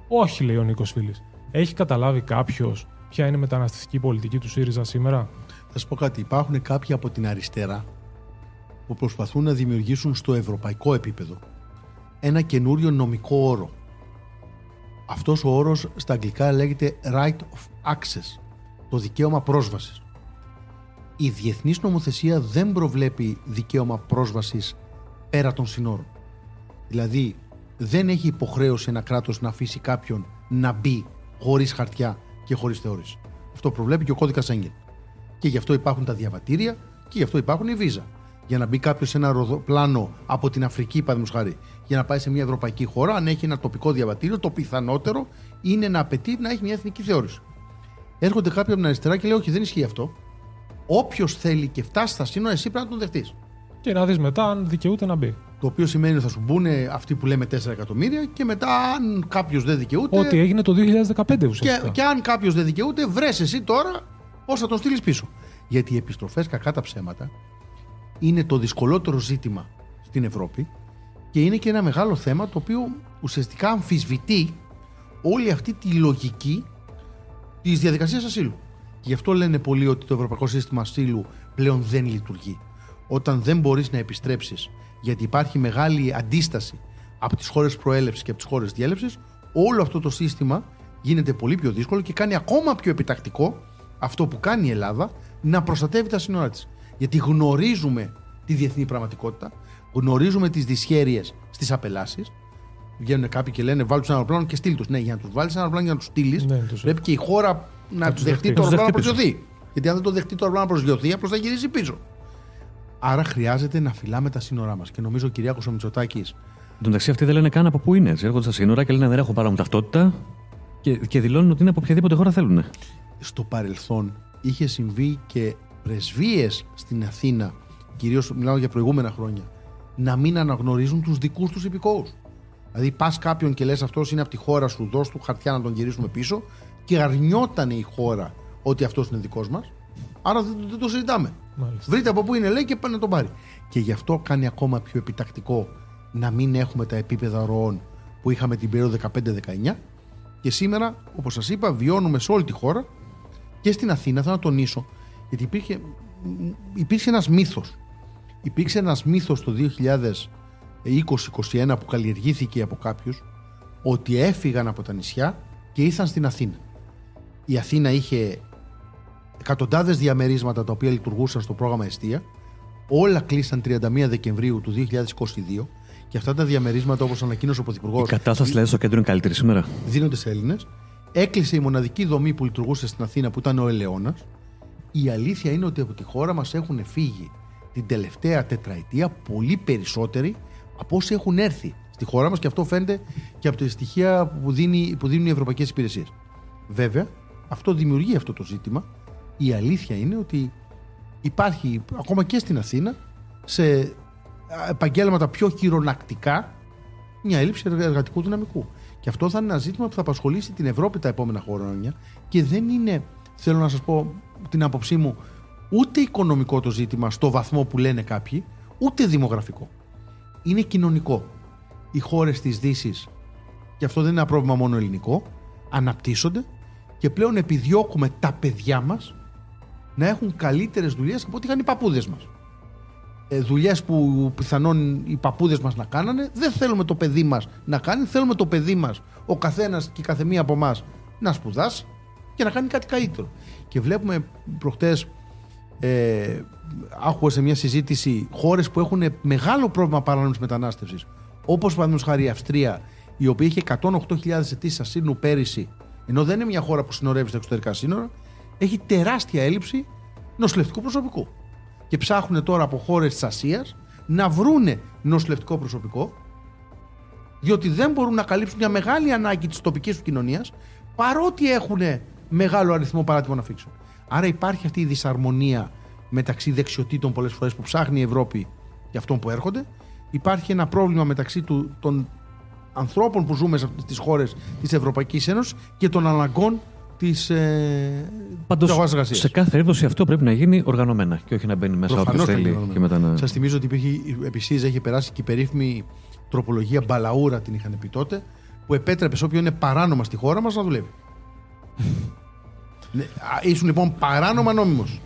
Όχι, λέει ο Νίκος Φίλης. Έχει καταλάβει κάποιος ποια είναι η μεταναστευτική πολιτική του ΣΥΡΙΖΑ σήμερα; Θα σου πω κάτι. Υπάρχουν κάποιοι από την αριστερά που προσπαθούν να δημιουργήσουν στο ευρωπαϊκό επίπεδο ένα καινούριο νομικό όρο. Αυτός ο όρος στα αγγλικά λέγεται right of access, το δικαίωμα πρόσβασης. Η διεθνής νομοθεσία δεν προβλέπει δικαίωμα πρόσβασης πέρα των συνόρων. Δηλαδή, δεν έχει υποχρέωση ένα κράτος να αφήσει κάποιον να μπει χωρίς χαρτιά και χωρίς θεώρηση. Αυτό προβλέπει και ο κώδικας Σέγγεν. Και γι' αυτό υπάρχουν τα διαβατήρια και γι' αυτό υπάρχουν οι βίζα. Για να μπει κάποιος σε ένα αεροπλάνο από την Αφρική, παραδείγματος χάρη, για να πάει σε μια ευρωπαϊκή χώρα, αν έχει ένα τοπικό διαβατήριο, το πιθανότερο είναι να απαιτεί να έχει μια εθνική θεώρηση. Έρχονται κάποιοι από την αριστερά και λέει: Όχι, δεν ισχύει αυτό. Όποιος θέλει και φτάσει στα σύνορα, εσύ πρέπει να τον δεχτείς. Και να δεις μετά αν δικαιούται να μπει. Το οποίο σημαίνει ότι θα σου μπουν αυτοί που λέμε 4 εκατομμύρια και μετά, αν κάποιος δεν δικαιούται. Ό,τι έγινε το 2015 ουσιαστικά. Και, και αν κάποιος δεν δικαιούται, βρες εσύ τώρα πώς θα τον στείλεις πίσω. Γιατί οι επιστροφές, κακά τα ψέματα, είναι το δυσκολότερο ζήτημα στην Ευρώπη και είναι και ένα μεγάλο θέμα το οποίο ουσιαστικά αμφισβητεί όλη αυτή τη λογική της διαδικασίας ασύλου. Και γι' αυτό λένε πολλοί ότι το ευρωπαϊκό σύστημα ασύλου πλέον δεν λειτουργεί. Όταν δεν μπορείς να επιστρέψεις, γιατί υπάρχει μεγάλη αντίσταση από τις χώρες προέλευσης και από τις χώρες διέλευσης, όλο αυτό το σύστημα γίνεται πολύ πιο δύσκολο και κάνει ακόμα πιο επιτακτικό αυτό που κάνει η Ελλάδα να προστατεύει τα σύνορά της. Γιατί γνωρίζουμε τη διεθνή πραγματικότητα, γνωρίζουμε τις δυσχέρειες στις απελάσεις. Βγαίνουν κάποιοι και λένε βάλει τους ένα αεροπλάνο και στείλ τους. Ναι, για να τους βάλεις ένα αεροπλάνο για να τους στείλεις, Ναι, τους- πρέπει και η χώρα να τους δεχτεί το τους αεροπλάνο να δεχτεί πίσω. προσγειωθεί. Γιατί αν δεν το δεχτεί το αεροπλάνο να προσγειωθεί, απλώς θα γυρίσει πίσω. Άρα χρειάζεται να φυλάμε τα σύνορά μας. Και νομίζω ο Κυριάκο ο Μητσοτάκη Εν τω μεταξύ, αυτοί δεν λένε καν από πού είναι. Έτσι. Έρχονται στα σύνορα και λένε δεν έχω παρά μου ταυτότητα και, και δηλώνουν ότι είναι από οποιαδήποτε χώρα θέλουν. στο παρελθόν είχε συμβεί και πρεσβείες στην Αθήνα, κυρίως μιλάω για προηγούμενα χρόνια, να μην αναγνωρίζουν τους δικούς τους υπηκόους. Δηλαδή, πας κάποιον και λες αυτός είναι από τη χώρα σου, δώσ' του χαρτιά να τον γυρίσουμε πίσω και αρνιόταν η χώρα ότι αυτός είναι δικός μας. Άρα δεν, δεν το συζητάμε. Μάλιστα. Βρείτε από πού είναι, λέει, και πάνε να τον πάρει. Και γι' αυτό κάνει ακόμα πιο επιτακτικό να μην έχουμε τα επίπεδα ροών που είχαμε την περίοδο 15-19. Και σήμερα, όπως σας είπα, βιώνουμε σε όλη τη χώρα και στην Αθήνα, θα να τονίσω, γιατί υπήρχε, υπήρξε ένας μύθος. Υπήρξε ένας μύθος το 2020-2021 που καλλιεργήθηκε από κάποιους ότι έφυγαν από τα νησιά και ήρθαν στην Αθήνα. Η Αθήνα είχε εκατοντάδες διαμερίσματα τα οποία λειτουργούσαν στο πρόγραμμα Εστία. Όλα κλείσαν 31 Δεκεμβρίου του 2022 και αυτά τα διαμερίσματα όπως ανακοίνωσε ο Πρωθυπουργός Η κατάσταση δηλαδή στο κέντρο είναι καλύτερη σήμερα; δίνονται σε Έλληνες. Έκλεισε η μοναδική δομή που λειτουργούσε στην Αθήνα που ήταν ο Ελαιώνας. Η αλήθεια είναι ότι από τη χώρα μας έχουν φύγει την τελευταία τετραετία πολύ περισσότεροι από όσοι έχουν έρθει στη χώρα μας και αυτό φαίνεται και από τα στοιχεία που, δίνει, που δίνουν οι ευρωπαϊκές υπηρεσίες. Βέβαια, αυτό δημιουργεί αυτό το ζήτημα. Η αλήθεια είναι ότι υπάρχει ακόμα και στην Αθήνα σε επαγγέλματα πιο χειρονακτικά μια έλλειψη εργα- εργατικού δυναμικού. Και αυτό θα είναι ένα ζήτημα που θα απασχολήσει την Ευρώπη τα επόμενα χρόνια και δεν είναι, θέλω να σας πω την άποψή μου, ούτε οικονομικό το ζήτημα στο βαθμό που λένε κάποιοι, ούτε δημογραφικό. Είναι κοινωνικό. Οι χώρες της δύσης και αυτό δεν είναι ένα πρόβλημα μόνο ελληνικό, αναπτύσσονται και πλέον επιδιώκουμε τα παιδιά μας να έχουν καλύτερες δουλειές από ό,τι είχαν οι παππούδες μας δουλειές που πιθανόν οι παππούδες μας να κάνανε. Δεν θέλουμε το παιδί μας να κάνει. Θέλουμε το παιδί μας, ο καθένας και η καθεμία από εμάς, να σπουδάσει και να κάνει κάτι καλύτερο. Και βλέπουμε προχτές, ε, άκουγα σε μια συζήτηση, χώρες που έχουν μεγάλο πρόβλημα παράνομης μετανάστευσης. Όπως παραδείγματος χάρη η Αυστρία, η οποία είχε 108.000 αιτήσεις ασύλου πέρυσι, ενώ δεν είναι μια χώρα που συνορεύει στα εξωτερικά σύνορα, έχει τεράστια έλλειψη νοσηλευτικού προσωπικού και ψάχνουν τώρα από χώρες της Ασίας να βρούνε νοσηλευτικό προσωπικό, διότι δεν μπορούν να καλύψουν μια μεγάλη ανάγκη της τοπικής τους κοινωνίας, παρότι έχουν μεγάλο αριθμό παράτιμων αφήξεων. Άρα υπάρχει αυτή η δυσαρμονία μεταξύ δεξιοτήτων πολλές φορές που ψάχνει η Ευρώπη και αυτών που έρχονται. Υπάρχει ένα πρόβλημα μεταξύ του, των ανθρώπων που ζούμε στι χώρες της Ευρωπαϊκής Ένωσης και των αναγκών της ε, Πάντως, της αγοράς εργασίας. σε κάθε περίπτωση αυτό πρέπει να γίνει οργανωμένα και όχι να μπαίνει μέσα όποιος Προφανώς θα θέλει γίνει και μετά να. Σας θυμίζω ότι υπήρχε, επί ΣΥΡΙΖΑ είχε περάσει και η περίφημη τροπολογία Μπαλαούρα, την είχαν πει τότε, που επέτρεπε σε όποιον είναι παράνομα στη χώρα μας να δουλεύει. Ναι, α, Ήσουν λοιπόν παράνομα νόμιμος.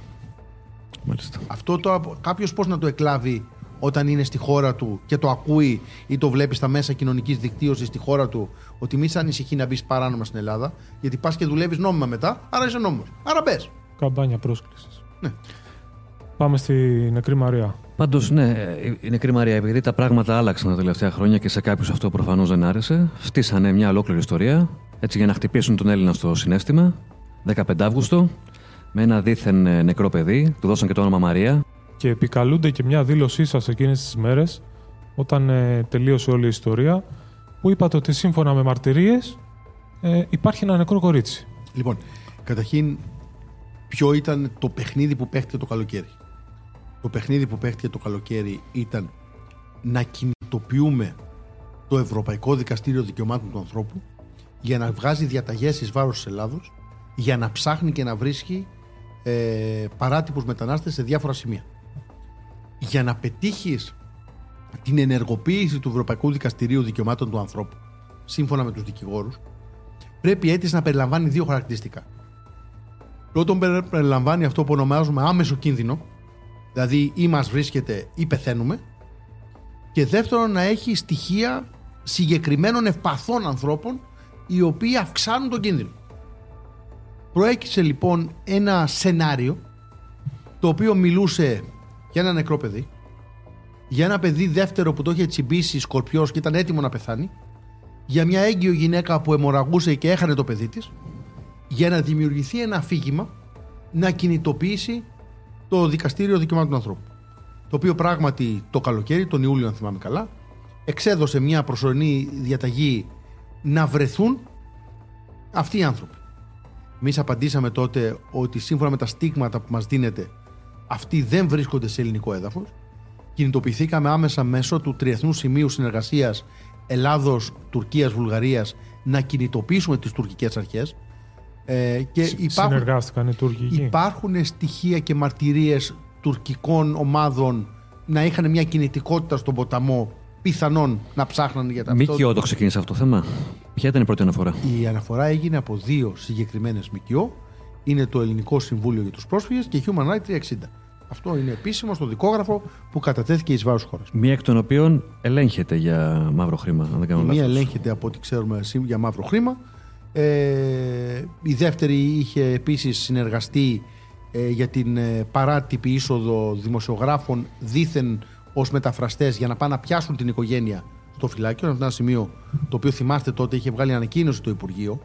Μάλιστα. Αυτό το, κάποιος πώς να το εκλάβει όταν είναι στη χώρα του και το ακούει ή το βλέπει στα μέσα κοινωνικής δικτύωσης στη χώρα του ότι μη σε ανησυχεί να μπεις παράνομα στην Ελλάδα γιατί πας και δουλεύεις νόμιμα μετά, άρα είσαι νόμιμος. Άρα μπες. Καμπάνια πρόσκλησης. Ναι. Πάμε στη Νεκρή Μαρία. Πάντως, ναι, η νεκρή Μαρία, επειδή τα πράγματα άλλαξαν τα τελευταία χρόνια και σε κάποιους αυτό προφανώς δεν άρεσε, στήσανε μια ολόκληρη ιστορία έτσι για να χτυπήσουν τον Έλληνα στο συνέστημα. 15 Αύγουστο, με ένα δίθεν ε, νεκρό παιδί, του δώσαν και το όνομα Μαρία. Και επικαλούνται και μια δήλωσή σας εκείνες τις μέρες, όταν ε, τελείωσε όλη η ιστορία, που είπατε ότι σύμφωνα με μαρτυρίες ε, υπάρχει ένα νεκρό κορίτσι. Λοιπόν, καταρχήν, ποιο ήταν το παιχνίδι που παίχτηκε το καλοκαίρι; Το παιχνίδι που παίχτηκε το καλοκαίρι ήταν να κινητοποιούμε το Ευρωπαϊκό Δικαστήριο Δικαιωμάτων του Ανθρώπου για να βγάζει διαταγές εις βάρος της Ελλάδος, για να ψάχνει και να βρίσκει ε, παράτυπους μετανάστες σε διάφορα σημεία. Για να πετύχεις την ενεργοποίηση του Ευρωπαϊκού Δικαστηρίου Δικαιωμάτων του Ανθρώπου, σύμφωνα με τους δικηγόρους, πρέπει η αίτηση να περιλαμβάνει δύο χαρακτηριστικά. Πρώτον, περι- περιλαμβάνει αυτό που ονομάζουμε άμεσο κίνδυνο, δηλαδή ή μας βρίσκεται ή πεθαίνουμε. Και δεύτερον, να έχει στοιχεία συγκεκριμένων ευπαθών ανθρώπων οι οποίοι αυξάνουν τον κίνδυνο. Προέκυψε λοιπόν ένα σενάριο το οποίο μιλούσε για ένα νεκρό παιδί, για ένα παιδί δεύτερο που το είχε τσιμπήσει σκορπιός και ήταν έτοιμο να πεθάνει, για μια έγκυο γυναίκα που αιμορραγούσε και έχανε το παιδί της, για να δημιουργηθεί ένα αφήγημα να κινητοποιήσει το Δικαστήριο Δικαιωμάτων του Ανθρώπου. Το οποίο πράγματι το καλοκαίρι, τον Ιούλιο αν θυμάμαι καλά, εξέδωσε μια προσωρινή διαταγή να βρεθούν αυτοί οι άνθρωποι. Εμείς απαντήσαμε τότε ότι σύμφωνα με τα στίγματα που μας δίνεται αυτοί δεν βρίσκονται σε ελληνικό έδαφος. Κινητοποιηθήκαμε άμεσα μέσω του Τριεθνού Σημείου Συνεργασίας Ελλάδος, Τουρκίας, Βουλγαρίας να κινητοποιήσουμε τις τουρκικές αρχές ε, και υπάρχουν, Συνεργάστηκαν οι Τούρκοι εκεί; υπάρχουν στοιχεία και μαρτυρίες τουρκικών ομάδων να είχαν μια κινητικότητα στον ποταμό πιθανόν να ψάχναν για τα ΜΚΟ το ξεκίνησε αυτό το θέμα. Ποια ήταν η πρώτη αναφορά; Η αναφορά έγινε από δύο συγκεκριμένες ΜΚΟ. Είναι το Ελληνικό Συμβούλιο για τους Πρόσφυγες και Human Rights 360. Αυτό είναι επίσημο στο δικόγραφο που κατατέθηκε εις βάρος χώρας. Μία εκ των οποίων ελέγχεται για μαύρο χρήμα, αν δεν κάνω Η μία λάθος. ελέγχεται από ό,τι ξέρουμε σύμ- για μαύρο χρήμα. Ε, η δεύτερη είχε επίσης συνεργαστεί ε, για την ε, παράτυπη είσοδο δημοσιογράφων δήθεν ως μεταφραστές για να πάνε να πιάσουν την οικογένεια στο φυλάκιο. Είναι ένα σημείο το οποίο θυμάστε τότε είχε βγάλει ανακοίνωση το Υπουργείο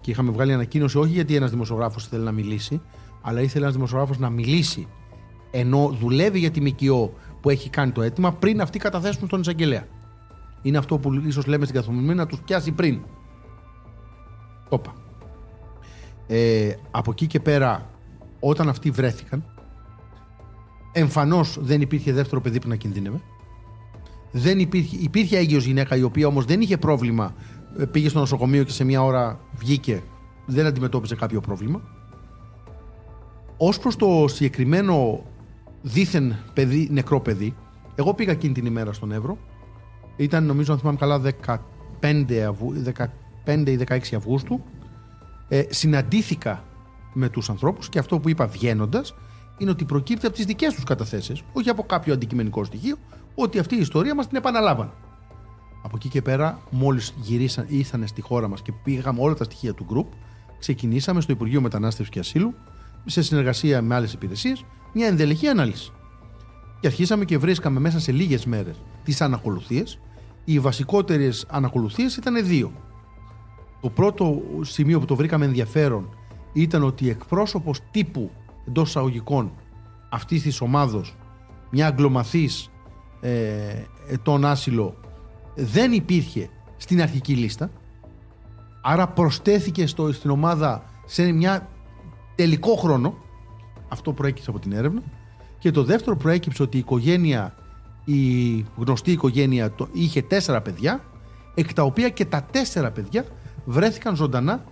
και είχαμε βγάλει ανακοίνωση όχι γιατί ένας δημοσιογράφος ήθελε να μιλήσει αλλά ήθελε ένας δημοσιογράφος να μιλήσει ενώ δουλεύει για τη ΜΚΟ που έχει κάνει το αίτημα πριν αυτοί καταθέσουν στον εισαγγελέα. Είναι αυτό που ίσως λέμε στην καθομιλία να τους πιάσει πριν. Όπα. Ε, από εκεί και πέρα, όταν αυτοί βρέθηκαν, εμφανώς δεν υπήρχε δεύτερο παιδί που να κινδύνευε. Δεν υπήρχε, υπήρχε έγκυος γυναίκα η οποία όμως δεν είχε πρόβλημα. Ε, Πήγε στο νοσοκομείο και σε μια ώρα βγήκε. Δεν αντιμετώπιζε κάποιο πρόβλημα. Ως προς το συγκεκριμένο δίθεν παιδί, νεκρό παιδί, εγώ πήγα εκείνη την ημέρα στον Εύρο. Ήταν νομίζω, αν θυμάμαι καλά, 15, Αυγού, 15 ή 16 Αυγούστου. Ε, συναντήθηκα με τους ανθρώπους και αυτό που είπα βγαίνοντας είναι ότι προκύπτει από τις δικές τους καταθέσεις, όχι από κάποιο αντικειμενικό στοιχείο, ότι αυτή η ιστορία μας την επαναλάβαν. Από εκεί και πέρα, μόλις γυρίσαν, ήρθαν στη χώρα μας και πήγαμε όλα τα στοιχεία του group, ξεκινήσαμε στο Υπουργείο Μετανάστευσης και Ασύλου, σε συνεργασία με άλλες υπηρεσίες, μια ενδελεχή ανάλυση. Και αρχίσαμε και βρίσκαμε μέσα σε λίγες μέρες τις ανακολουθίες. Οι βασικότερες ανακολουθίες ήταν δύο. Το πρώτο σημείο που το βρήκαμε ενδιαφέρον ήταν ότι εκπρόσωπος τύπου εντός εισαγωγικών αυτής της ομάδος, μια αγκλωμαθής ε, ετών άσυλο, δεν υπήρχε στην αρχική λίστα. Άρα προσθέθηκε στο, στην ομάδα σε μια τελικό χρόνο. Αυτό προέκυψε από την έρευνα. Και το δεύτερο προέκυψε ότι η οικογένεια, η γνωστή οικογένεια, το, είχε τέσσερα παιδιά, εκ τα οποία και τα τέσσερα παιδιά βρέθηκαν ζωντανά.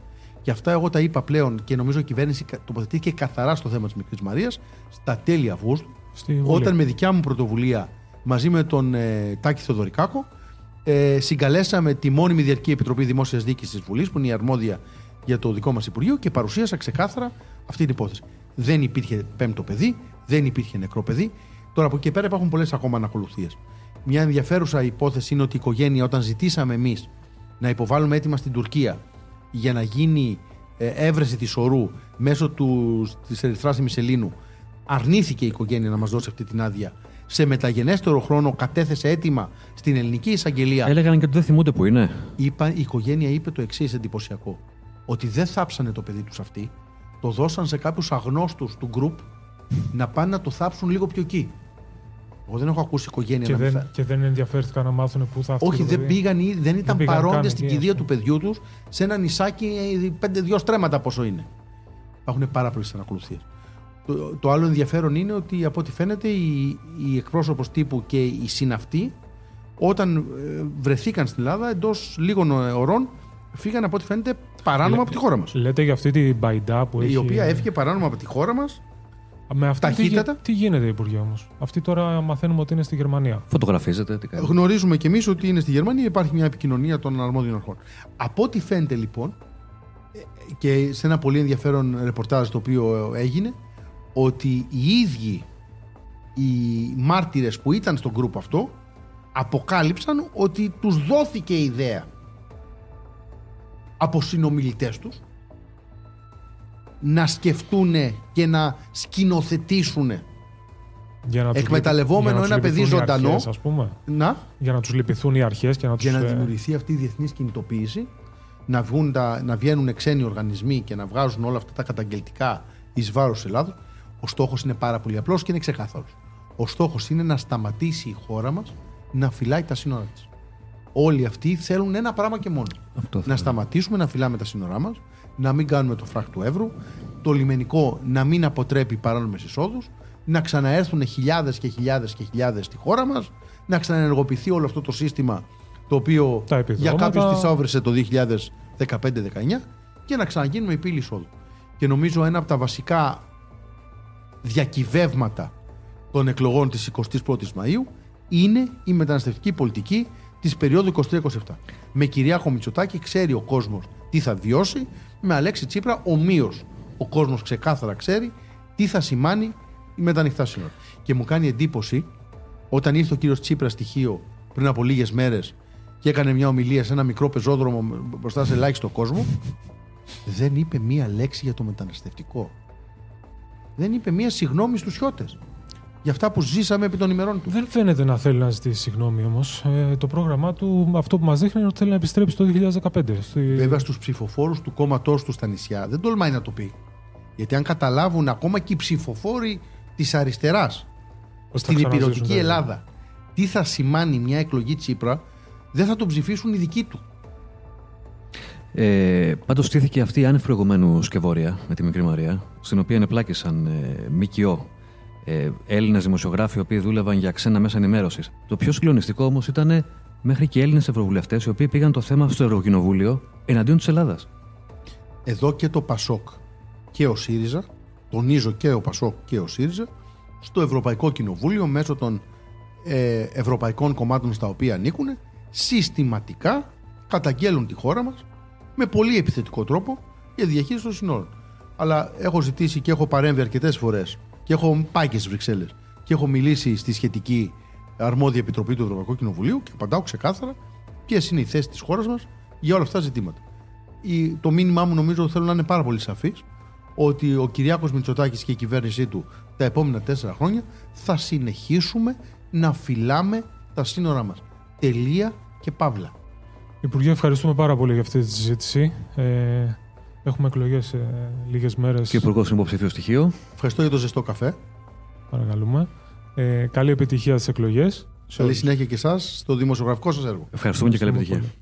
Και αυτά εγώ τα είπα πλέον και νομίζω η κυβέρνηση κα- τοποθετήθηκε καθαρά στο θέμα της Μικρής Μαρίας στα τέλη Αυγούστου, Στη Βουλή. όταν με δικιά μου πρωτοβουλία μαζί με τον ε, Τάκη Θεοδωρικάκο ε, συγκαλέσαμε τη μόνιμη Διαρκή Επιτροπή Δημόσιας Δίκης της Βουλής που είναι η αρμόδια για το δικό μας Υπουργείο και παρουσίασα ξεκάθαρα αυτή την υπόθεση. Δεν υπήρχε πέμπτο παιδί, δεν υπήρχε νεκρό παιδί. Τώρα από εκεί και πέρα υπάρχουν πολλές ακόμα ανακολουθίες. Μια ενδιαφέρουσα υπόθεση είναι ότι η οικογένεια, όταν ζητήσαμε εμείς να υποβάλουμε έτοιμα στην Τουρκία για να γίνει ε, έβρεση της ορού μέσω της Ερυθρά Μισελίνου, αρνήθηκε η οικογένεια να μας δώσει αυτή την άδεια. Σε μεταγενέστερο χρόνο κατέθεσε έτοιμα στην ελληνική εισαγγελία. Έλεγαν και ότι δεν θυμούνται που είναι. Είπα, η οικογένεια είπε το εξής εντυπωσιακό. Ότι δεν θάψανε το παιδί τους αυτοί, το δώσαν σε κάποιους αγνώστους του γκρουπ να πάνε να το θάψουν λίγο πιο εκεί. Εγώ δεν έχω ακούσει οικογένεια και να δεν, μην Και δεν ενδιαφέρθηκαν να μάθουν πού θα Όχι, δεν πήγαν ή δεν ήταν πήγαν παρόντες καν στην εκεί, κηδεία ας του παιδιού τους σε ένα νησάκι ε, πέντε, δύο στρέμματα πόσο είναι. Υπάρχουν πάρα πολλές ανακολουθίες. Το, το άλλο ενδιαφέρον είναι ότι από ό,τι φαίνεται η, η εκπρόσωπος τύπου και οι συναυτοί όταν ε, βρεθήκαν στην Ελλάδα εντός λίγων ωρών φύγαν από ό,τι φαίνεται παράνομα Λέ- από τη χώρα μας. Λέτε για αυτή την μπαϊντά που έχει. Η οποία έφυγε παράνομα από τη χώρα μας. Με αυτή τι, ταχύτατα. γι- τι γίνεται, Υπουργέ όμως; Αυτή τώρα μαθαίνουμε ότι είναι στη Γερμανία. Φωτογραφίζεται, τι κάνει. Γνωρίζουμε κι εμείς ότι είναι στη Γερμανία, υπάρχει μια επικοινωνία των αρμόδιων αρχών. Από ό,τι φαίνεται λοιπόν, ε, και σε ένα πολύ ενδιαφέρον ρεπορτάζ το οποίο έγινε, ότι οι ίδιοι οι μάρτυρες που ήταν στο γκρουπ αυτό αποκάλυψαν ότι τους δόθηκε η ιδέα από συνομιλητές τους να σκεφτούν και να σκηνοθετήσουν Για να τους Εκμεταλλευόμενο λυπη- για να ένα τους παιδί λυπηθούν οι ζωντανό. αρχές, ας πούμε. να Για να τους λυπηθούν οι αρχές και να τους. για να δημιουργηθεί αυτή η διεθνής κινητοποίηση, να, βγουν τα, να βγαίνουν ξένοι οργανισμοί και να βγάζουν όλα αυτά τα καταγγελτικά εις βάρος Ελλάδος. Ο στόχος είναι πάρα πολύ απλός και είναι ξεκάθαρο. Ο στόχος είναι να σταματήσει η χώρα μας να φυλάει τα σύνορά της. Όλοι αυτοί θέλουν ένα πράγμα και μόνο. Αυτό Να θέλω. σταματήσουμε να φυλάμε τα σύνορά μας, να μην κάνουμε το φράχ του Εύρου, το λιμενικό να μην αποτρέπει παράνομες εισόδους, να ξαναέρθουν χιλιάδες και χιλιάδες και χιλιάδες στη χώρα μας, να ξαναενεργοποιηθεί όλο αυτό το σύστημα το οποίο Τα για επιδόματα. κάποιους τη άβρεσε το 2015-19 και να ξαναγίνουμε η πύλη εισόδου. Και νομίζω ένα από τα βασικά διακυβεύματα των εκλογών της 21ης Μαΐου είναι η μεταναστευτική πολιτική της περίοδου 23-27. Με Κυριάκο Μητσοτάκη ξέρει ο κόσμος τι θα βιώσει, με Αλέξη Τσίπρα ομοίως ο κόσμος ξεκάθαρα ξέρει τι θα σημάνει με τα ανοιχτά σύνορα. Και μου κάνει εντύπωση όταν ήρθε ο κύριος Τσίπρα στοιχείο πριν από λίγες μέρες και έκανε μια ομιλία σε ένα μικρό πεζόδρομο μπροστά σε ελάχιστο κόσμο, δεν είπε μία λέξη για το μεταναστευτικό. Δεν είπε μία συγγνώμη στους χιώτες για αυτά που ζήσαμε επί των ημερών τους. Δεν φαίνεται να θέλει να ζητήσει συγγνώμη όμως. Ε, το πρόγραμμά του, αυτό που μας δείχνει είναι ότι θέλει να επιστρέψει το 2015. Στη... Βέβαια στους ψηφοφόρους του κόμματός τους στα νησιά δεν τολμάει να το πει. Γιατί αν καταλάβουν ακόμα και οι ψηφοφόροι της αριστεράς Ότι θα στην ξαναζήσουν υπηρετική τα- Ελλάδα τι θα σημάνει μια εκλογή Τσίπρα, δεν θα τον ψηφίσουν οι δικοί του. Ε, Πάντως στήθηκε αυτή η άνευ προηγουμένου σκευόρια με τη μικρή Μαρία, στην οποία ενεπλάκησαν ε, ΜΚΟ, ε, Έλληνες δημοσιογράφοι οι οποίοι δούλευαν για ξένα μέσα ενημέρωσης. Το πιο συγκλονιστικό όμως ήταν μέχρι και Έλληνες ευρωβουλευτές οι οποίοι πήγαν το θέμα στο Ευρωκοινοβούλιο εναντίον της Ελλάδας. Εδώ και το Πασόκ και ο ΣΥΡΙΖΑ, τονίζω και ο Πασόκ και ο ΣΥΡΙΖΑ, στο Ευρωπαϊκό Κοινοβούλιο μέσω των ε, ευρωπαϊκών κομμάτων στα οποία ανήκουν, συστηματικά καταγγέλουν τη χώρα μας με πολύ επιθετικό τρόπο για τη διαχείριση των συνόρων. Αλλά έχω ζητήσει και έχω παρέμβει αρκετές φορές και έχω πάει και στις Βρυξέλλες και έχω μιλήσει στη σχετική αρμόδια επιτροπή του Ευρωπαϊκού Κοινοβουλίου και απαντάω ξεκάθαρα ποιες είναι οι θέσεις της χώρας μας για όλα αυτά τα ζητήματα η- το μήνυμά μου νομίζω θέλω να είναι πάρα πολύ σαφής ότι ο Κυριάκος Μητσοτάκης και η κυβέρνησή του τα επόμενα τέσσερα χρόνια θα συνεχίσουμε να φυλάμε τα σύνορά μας. Τελεία και παύλα. Υπουργέ, ευχαριστούμε πάρα πολύ για αυτή τη συζήτηση. Ε, έχουμε εκλογές σε λίγες μέρες. Και ο Υπουργός είναι υποψήφιο στοιχείο. Ευχαριστώ για το ζεστό καφέ. Παρακαλούμε. Ε, καλή επιτυχία στις εκλογές. Καλή συνέχεια και εσάς στο δημοσιογραφικό σας έργο. Ευχαριστούμε και καλή Ευχαριστούμε επιτυχία. πολύ.